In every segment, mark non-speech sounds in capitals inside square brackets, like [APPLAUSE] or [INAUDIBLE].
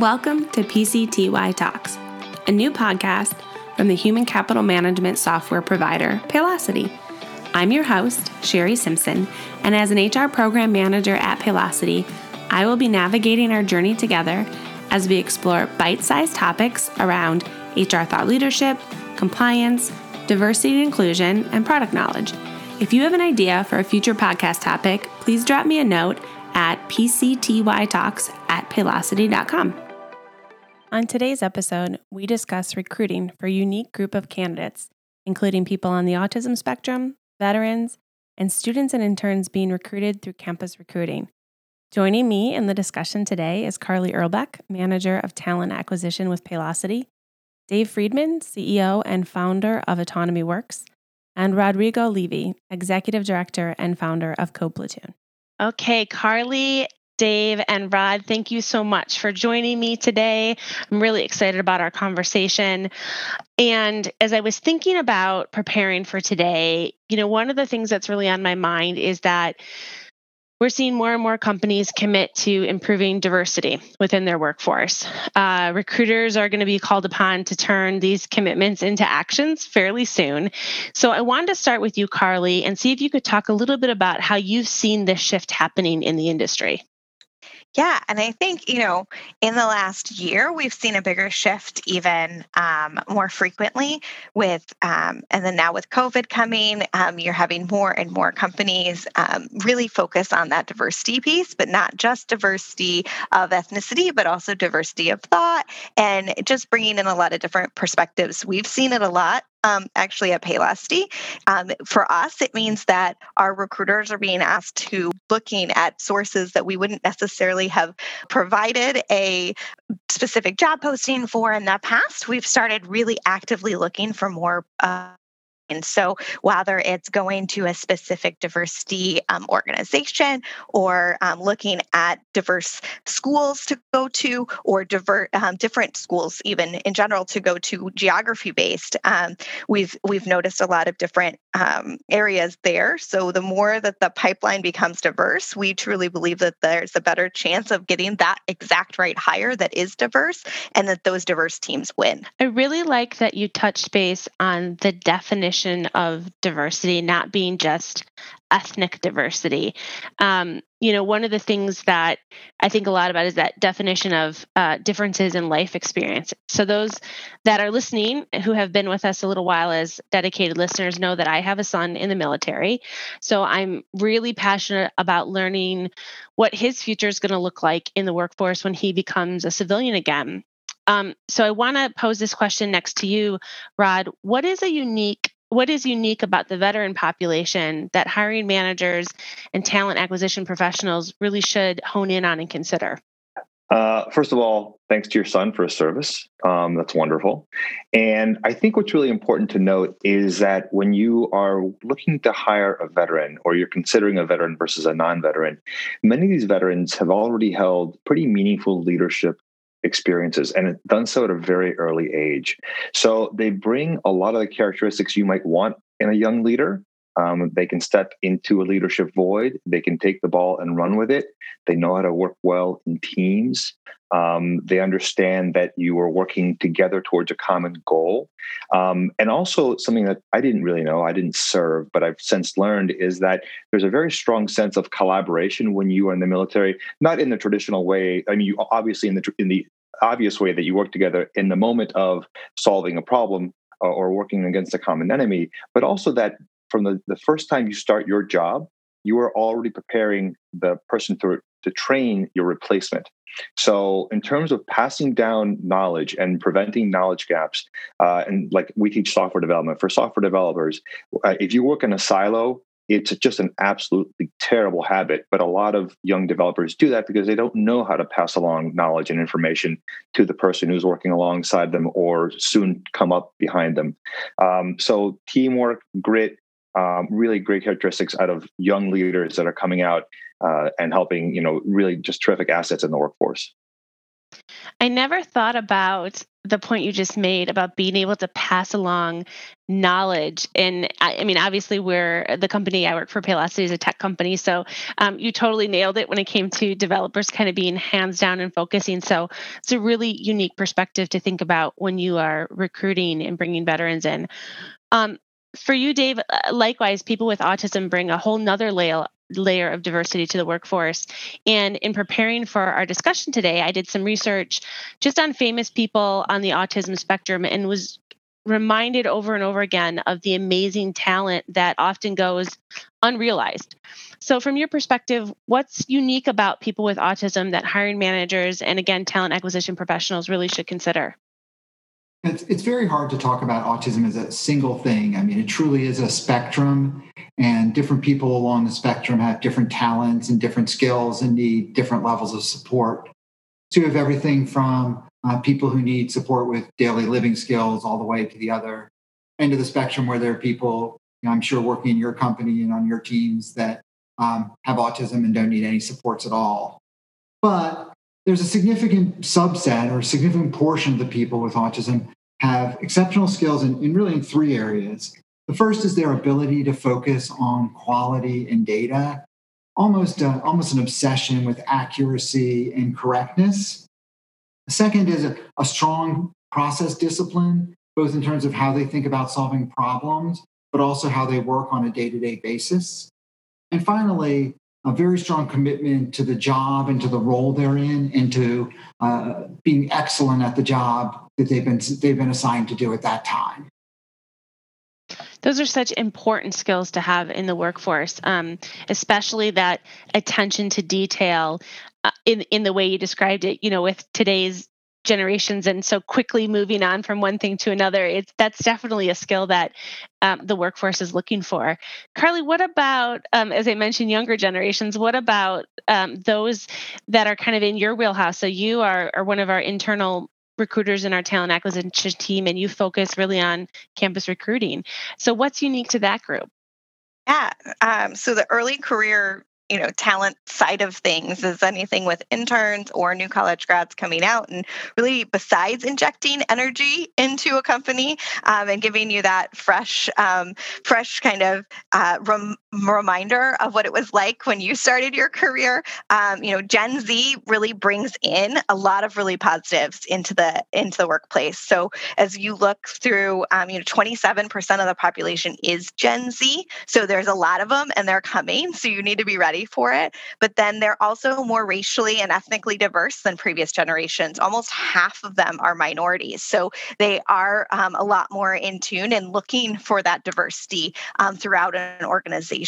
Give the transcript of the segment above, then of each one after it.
Welcome to PCTY Talks, a new podcast from the human capital management software provider, Paylocity. I'm your host, Sherry Simpson, and as an HR program manager at Paylocity, I will be navigating our journey together as we explore bite sized topics around HR thought leadership, compliance, diversity and inclusion, and product knowledge. If you have an idea for a future podcast topic, please drop me a note at pctytalks at paylocity.com. On today's episode, we discuss recruiting for a unique group of candidates, including people on the autism spectrum, veterans, and students and interns being recruited through campus recruiting. Joining me in the discussion today is Carly Erlbeck, Manager of Talent Acquisition with Paylocity, Dave Friedman, CEO and founder of Autonomy Works, and Rodrigo Levy, Executive Director and founder of CodePlatoon. Okay, Carly, Dave, and Rod, thank you so much for joining me today. I'm really excited about our conversation. And as I was thinking about preparing for today, you know, one of the things that's really on my mind is that we're seeing more and more companies commit to improving diversity within their workforce. Uh, recruiters are going to be called upon to turn these commitments into actions fairly soon. So I wanted to start with you, Carly, and see if you could talk a little bit about how you've seen this shift happening in the industry. Yeah, and I think, you know, in the last year, we've seen a bigger shift even um, more frequently with, um, and then now with COVID coming, um, you're having more and more companies um, really focus on that diversity piece, but not just diversity of ethnicity, but also diversity of thought and just bringing in a lot of different perspectives. We've seen it a lot um, actually at Paylocity. Um, for us, it means that our recruiters are being asked to looking at sources that we wouldn't necessarily have provided a specific job posting for in the past. We've started really actively looking for more uh, and so, whether it's going to a specific diversity um, organization or um, looking at diverse schools to go to, or divert, um, different schools, even in general, to go to geography based, um, we've we've noticed a lot of different um, areas there. So, the more that the pipeline becomes diverse, we truly believe that there's a better chance of getting that exact right hire that is diverse, and that those diverse teams win. I really like that you touched base on the definition of diversity not being just ethnic diversity. Um, you know, one of the things that I think a lot about is that definition of uh, differences in life experience. So, those that are listening who have been with us a little while as dedicated listeners know that I have a son in the military. So, I'm really passionate about learning what his future is going to look like in the workforce when he becomes a civilian again. Um, so, I want to pose this question next to you, Rod. What is a unique what is unique about the veteran population that hiring managers and talent acquisition professionals really should hone in on and consider? Uh, first of all, thanks to your son for his service. Um, that's wonderful. And I think what's really important to note is that when you are looking to hire a veteran or you're considering a veteran versus a non veteran, many of these veterans have already held pretty meaningful leadership experiences and done so at a very early age. So they bring a lot of the characteristics you might want in a young leader. Um, they can step into a leadership void. They can take the ball and run with it. They know how to work well in teams. Um, they understand that you are working together towards a common goal. Um, and also, something that I didn't really know, I didn't serve, but I've since learned is that there's a very strong sense of collaboration when you are in the military, not in the traditional way. I mean, you obviously in the in the obvious way that you work together in the moment of solving a problem uh, or working against a common enemy, but also that from the, the first time you start your job, you are already preparing the person to, to train your replacement. So, in terms of passing down knowledge and preventing knowledge gaps, uh, and like we teach software development for software developers, uh, if you work in a silo, it's just an absolutely terrible habit. But a lot of young developers do that because they don't know how to pass along knowledge and information to the person who's working alongside them or soon come up behind them. Um, so, teamwork, grit, um, really great characteristics out of young leaders that are coming out uh, and helping, you know, really just terrific assets in the workforce. I never thought about the point you just made about being able to pass along knowledge and I, I, mean obviously we're the company i work for paylocity is a tech company so um, you totally nailed it when it came to developers kind of being hands down and focusing so it's a really unique perspective to think about when you are recruiting and bringing veterans in um, for you dave uh, likewise people with autism bring a whole nother layer layer of diversity to the workforce. And in preparing for our discussion today, I did some research just on famous people on the autism spectrum and was reminded over and over again of the amazing talent that often goes unrealized. So, from your perspective, what's unique about people with autism that hiring managers and again, talent acquisition professionals really should consider? It's, it's very hard to talk about autism as a single thing. I mean, it truly is a spectrum, and different people along the spectrum have different talents and different skills and need different levels of support. So you have everything from uh, people who need support with daily living skills all the way to the other end of the spectrum where there are people, you know, I'm sure, working in your company and on your teams that um, have autism and don't need any supports at all. But there's a significant subset or a significant portion of the people with autism have exceptional skills in, in really in three areas. The first is their ability to focus on quality and data, almost, uh, almost an obsession with accuracy and correctness. The second is a, a strong process discipline, both in terms of how they think about solving problems, but also how they work on a day to day basis. And finally, a very strong commitment to the job and to the role they're in and to uh, being excellent at the job that they've been they've been assigned to do at that time. Those are such important skills to have in the workforce um, especially that attention to detail uh, in in the way you described it you know with today's generations and so quickly moving on from one thing to another it's that's definitely a skill that um, the workforce is looking for. Carly what about um, as i mentioned younger generations what about um, those that are kind of in your wheelhouse? So you are, are one of our internal recruiters in our talent acquisition team and you focus really on campus recruiting. So what's unique to that group? Yeah. Um, so the early career you know talent side of things is anything with interns or new college grads coming out and really besides injecting energy into a company um, and giving you that fresh um, fresh kind of uh, rem- reminder of what it was like when you started your career um, you know gen z really brings in a lot of really positives into the into the workplace so as you look through um, you know 27% of the population is gen z so there's a lot of them and they're coming so you need to be ready for it. But then they're also more racially and ethnically diverse than previous generations. Almost half of them are minorities. So they are um, a lot more in tune and looking for that diversity um, throughout an organization.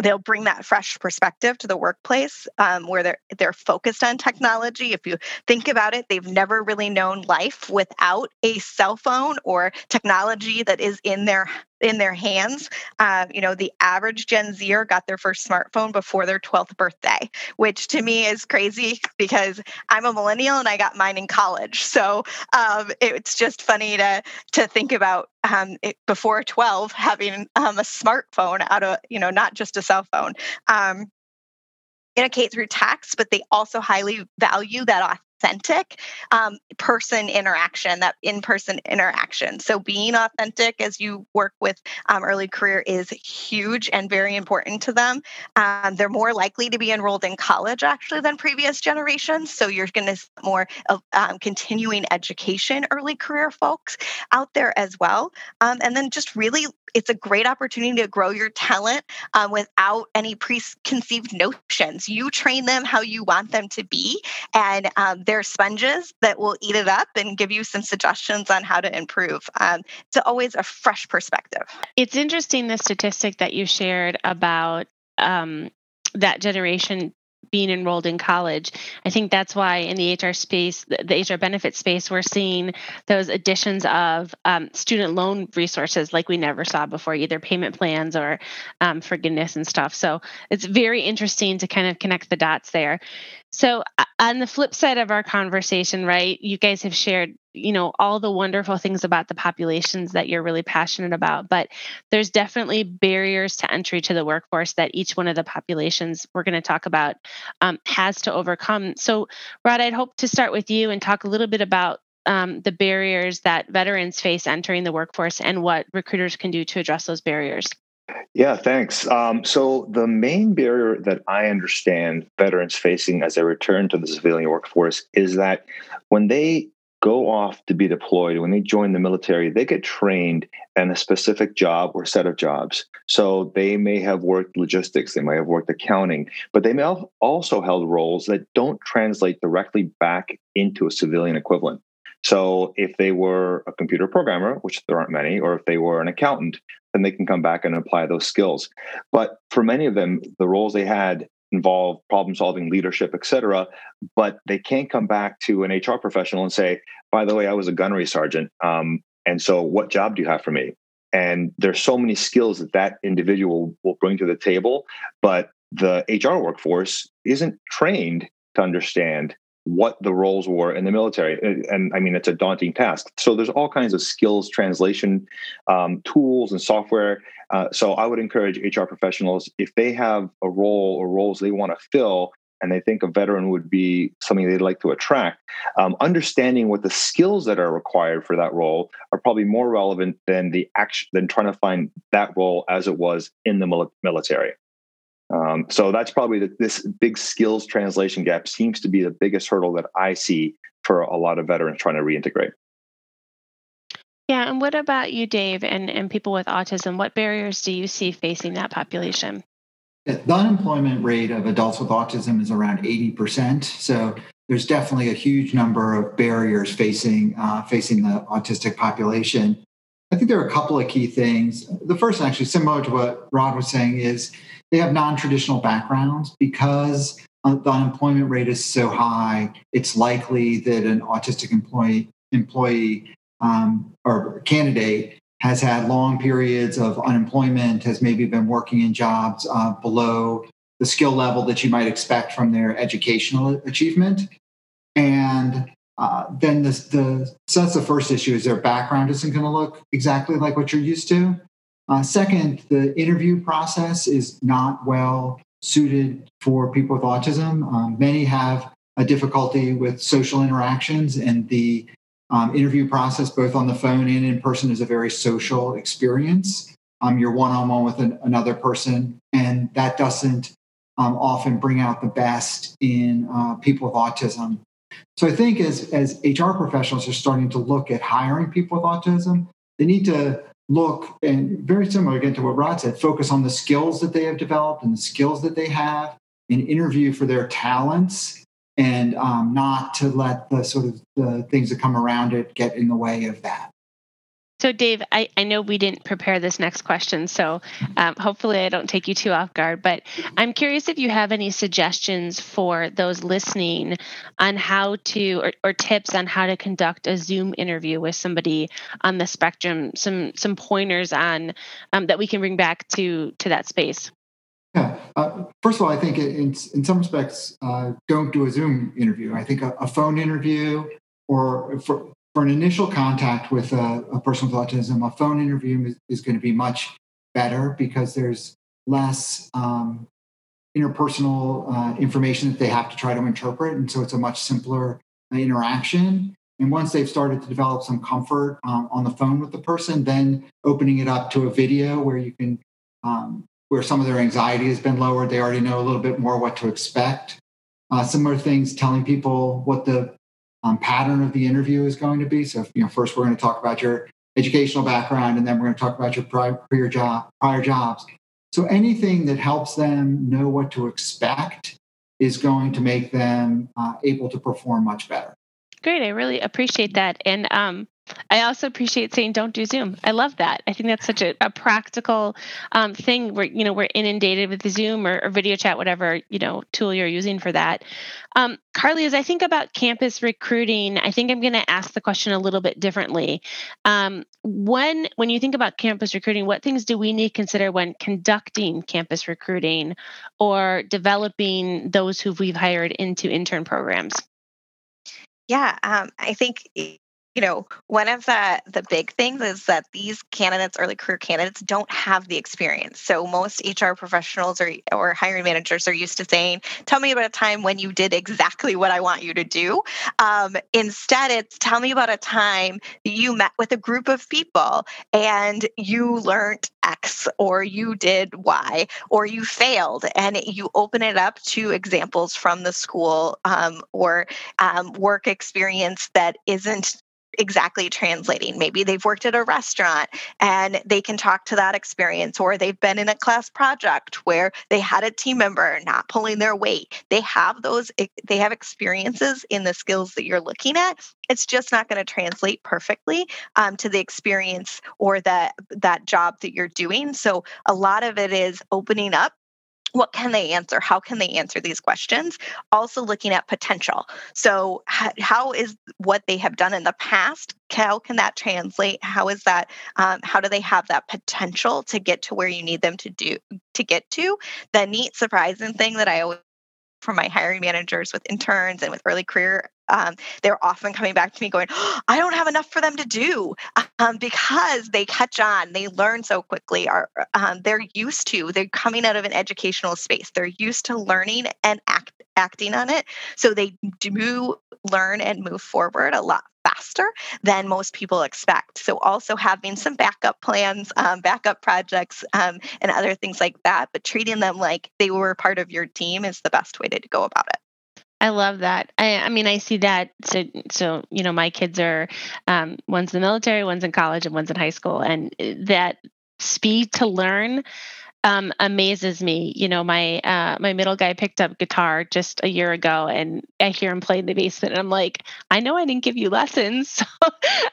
They'll bring that fresh perspective to the workplace um, where they're, they're focused on technology. If you think about it, they've never really known life without a cell phone or technology that is in their in their hands. Uh, you know, the average Gen Zer got their first smartphone before their 12th birthday, which to me is crazy [LAUGHS] because I'm a millennial and I got mine in college. So um, it's just funny to to think about um, it, before 12 having um, a smartphone out of you know not just a cell phone. Um, K through text, but they also highly value that authentic um, person interaction, that in person interaction. So, being authentic as you work with um, early career is huge and very important to them. Um, they're more likely to be enrolled in college actually than previous generations. So, you're going to see more um, continuing education early career folks out there as well. Um, and then just really, it's a great opportunity to grow your talent um, without any preconceived notions. You train them how you want them to be, and um, they're sponges that will eat it up and give you some suggestions on how to improve. Um, it's always a fresh perspective. It's interesting the statistic that you shared about um, that generation being enrolled in college. I think that's why in the HR space, the HR benefit space, we're seeing those additions of um, student loan resources like we never saw before, either payment plans or um, forgiveness and stuff. So it's very interesting to kind of connect the dots there. So on the flip side of our conversation, right, you guys have shared, you know, all the wonderful things about the populations that you're really passionate about, but there's definitely barriers to entry to the workforce that each one of the populations we're going to talk about um, has to overcome. So, Rod, I'd hope to start with you and talk a little bit about um, the barriers that veterans face entering the workforce and what recruiters can do to address those barriers. Yeah, thanks. Um, so, the main barrier that I understand veterans facing as they return to the civilian workforce is that when they go off to be deployed, when they join the military, they get trained in a specific job or set of jobs. So they may have worked logistics, they may have worked accounting, but they may have also held roles that don't translate directly back into a civilian equivalent. So if they were a computer programmer, which there aren't many, or if they were an accountant, then they can come back and apply those skills. But for many of them, the roles they had involve problem solving, leadership, et cetera. But they can't come back to an HR professional and say, by the way, I was a gunnery sergeant. Um, and so what job do you have for me? And there's so many skills that that individual will bring to the table, but the HR workforce isn't trained to understand what the roles were in the military. And, and, I mean, it's a daunting task. So there's all kinds of skills translation um, tools and software. Uh, so I would encourage HR professionals if they have a role or roles they want to fill. And they think a veteran would be something they'd like to attract. Um, understanding what the skills that are required for that role are probably more relevant than the action than trying to find that role as it was in the military. Um, so that's probably the, this big skills translation gap seems to be the biggest hurdle that I see for a lot of veterans trying to reintegrate. Yeah, and what about you, Dave, and, and people with autism? What barriers do you see facing that population? The unemployment rate of adults with autism is around 80%. So there's definitely a huge number of barriers facing uh, facing the autistic population. I think there are a couple of key things. The first, actually, similar to what Rod was saying, is they have non-traditional backgrounds because uh, the unemployment rate is so high. It's likely that an autistic employee employee um, or candidate has had long periods of unemployment has maybe been working in jobs uh, below the skill level that you might expect from their educational achievement. And uh, then this, the so that's the first issue is their background isn't going to look exactly like what you're used to uh, second, the interview process is not well suited for people with autism. Um, many have a difficulty with social interactions, and the um, interview process, both on the phone and in person, is a very social experience. Um, you're one on one with an, another person, and that doesn't um, often bring out the best in uh, people with autism. So I think as, as HR professionals are starting to look at hiring people with autism, they need to look and very similar again to what Rod said, focus on the skills that they have developed and the skills that they have and interview for their talents and um, not to let the sort of the things that come around it get in the way of that. So, Dave, I, I know we didn't prepare this next question, so um, hopefully I don't take you too off guard. But I'm curious if you have any suggestions for those listening on how to, or, or tips on how to conduct a Zoom interview with somebody on the spectrum. Some some pointers on um, that we can bring back to to that space. Yeah. Uh, first of all, I think in, in some respects, uh, don't do a Zoom interview. I think a, a phone interview or for, for an initial contact with a, a person with autism, a phone interview is, is, going to be much better because there's less um, interpersonal uh, information that they have to try to interpret. And so it's a much simpler uh, interaction. And once they've started to develop some comfort um, on the phone with the person, then opening it up to a video where you can, um, where some of their anxiety has been lowered, they already know a little bit more what to expect. Uh, similar things, telling people what the um, pattern of the interview is going to be. So, you know, first we're going to talk about your educational background, and then we're going to talk about your prior job, prior jobs. So, anything that helps them know what to expect is going to make them uh, able to perform much better. Great, I really appreciate that, and um, I also appreciate saying don't do Zoom. I love that. I think that's such a, a practical um, thing where you know we're inundated with Zoom or, or, video chat, whatever you know tool you're using for that. Um, Carly, as I think about campus recruiting, I think I'm going to ask the question a little bit differently. Um, when when you think about campus recruiting, what things do we need to consider when conducting campus recruiting or developing those who we've hired into intern programs? Yeah, um, I think you know, one of the the big things is that these candidates, early career candidates, don't have the experience. So most HR professionals or or hiring managers are used to saying, "Tell me about a time when you did exactly what I want you to do." Um, instead, it's tell me about a time you met with a group of people and you learned X or you did Y or you failed, and you open it up to examples from the school um, or um, work experience that isn't exactly translating. Maybe they've worked at a restaurant and they can talk to that experience, or they've been in a class project where they had a team member not pulling their weight. They have those, they have experiences in the skills that you're looking at. It's just not going to translate perfectly um, to the experience or that that job that you're doing. So a lot of it is opening up what can they answer? How can they answer these questions? Also looking at potential. So how is what they have done in the past how can that translate? How is that um, how do they have that potential to get to where you need them to do to get to? The neat surprising thing that i always from my hiring managers with interns and with early career um, they're often coming back to me going, oh, I don't have enough for them to do um, because they catch on, they learn so quickly. Um, they're used to? They're coming out of an educational space. They're used to learning and act, acting on it, so they do learn and move forward a lot faster than most people expect. So, also having some backup plans, um, backup projects, um, and other things like that, but treating them like they were part of your team is the best way to go about it. I love that. I, I mean, I see that. So, so you know, my kids are um, one's in the military, one's in college, and one's in high school, and eh, that speed to learn um, amazes me. You know, my uh, my middle guy picked up guitar just a year ago, and I hear him play in the basement, and I'm like, I know I didn't give you lessons. [LAUGHS]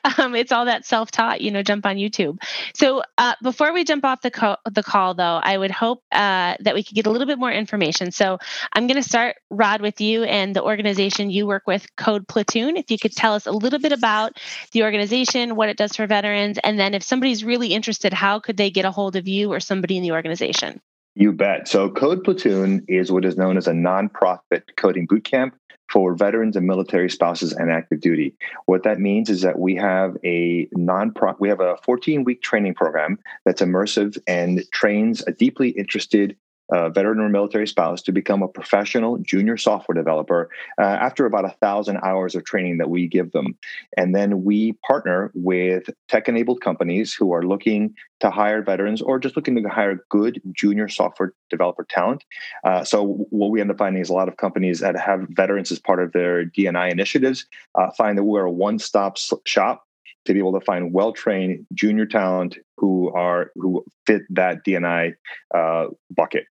So um, it's all that self taught. You know, jump on YouTube. So uh, before we jump off the co- the call, though, I would hope uh, that we could get a little bit more information. So I'm going to start Rod with you and the organization you work with, Code Platoon. If you could tell us a little bit about the organization, what it does for veterans, and then if somebody's really interested, how could they get a hold of you or somebody in the organization? Organization? You bet. So, Code Platoon is what is known as a nonprofit coding bootcamp for veterans and military spouses and active duty. What that means is that we have a non-profit, we have a 14 week training program that's immersive and trains a deeply interested uh, veteran or military spouse to become a professional junior software developer uh, after about a thousand hours of training that we give them. And then we partner with tech enabled companies who are looking to hire veterans or just looking to hire good junior software developer talent. Uh, so, what we end up finding is a lot of companies that have veterans as part of their DNI initiatives uh, find that we're a one stop shop to be able to find well-trained junior talent who are who fit that DNI uh, bucket.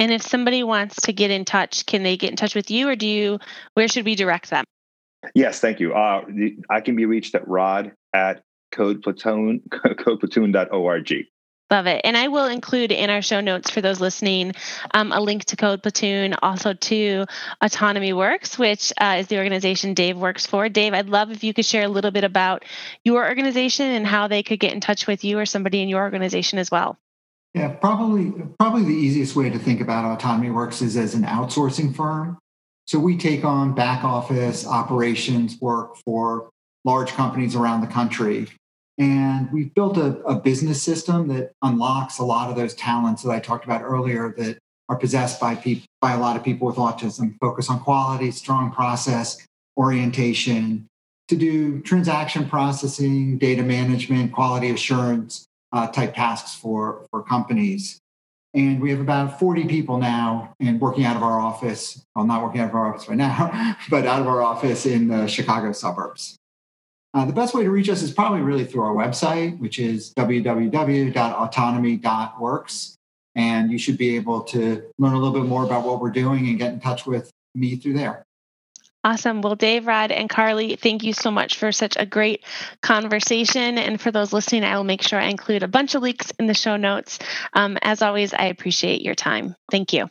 And if somebody wants to get in touch, can they get in touch with you or do you, where should we direct them? Yes, thank you. Uh, the, I can be reached at rod at codeplatoon, codeplatoon.org. Love it. And I will include in our show notes for those listening um, a link to Code Platoon, also to Autonomy Works, which uh, is the organization Dave works for. Dave, I'd love if you could share a little bit about your organization and how they could get in touch with you or somebody in your organization as well. Yeah, probably probably the easiest way to think about Autonomy Works is as an outsourcing firm. So we take on back office operations work for large companies around the country. And we've built a, a business system that unlocks a lot of those talents that I talked about earlier that are possessed by people by a lot of people with autism. Focus on quality, strong process orientation, to do transaction processing, data management, quality assurance, uh, type tasks for, for companies. And we have about 40 people now and working out of our office, well, not working out of our office right now, [LAUGHS] but out of our office in the Chicago suburbs. Uh, the best way to reach us is probably really through our website, which is www.autonomy.works. And you should be able to learn a little bit more about what we're doing and get in touch with me through there. Awesome. Well, Dave, Rod, and Carly, thank you so much for such a great conversation. And for those listening, I will make sure I include a bunch of links in the show notes. Um, as always, I appreciate your time. Thank you.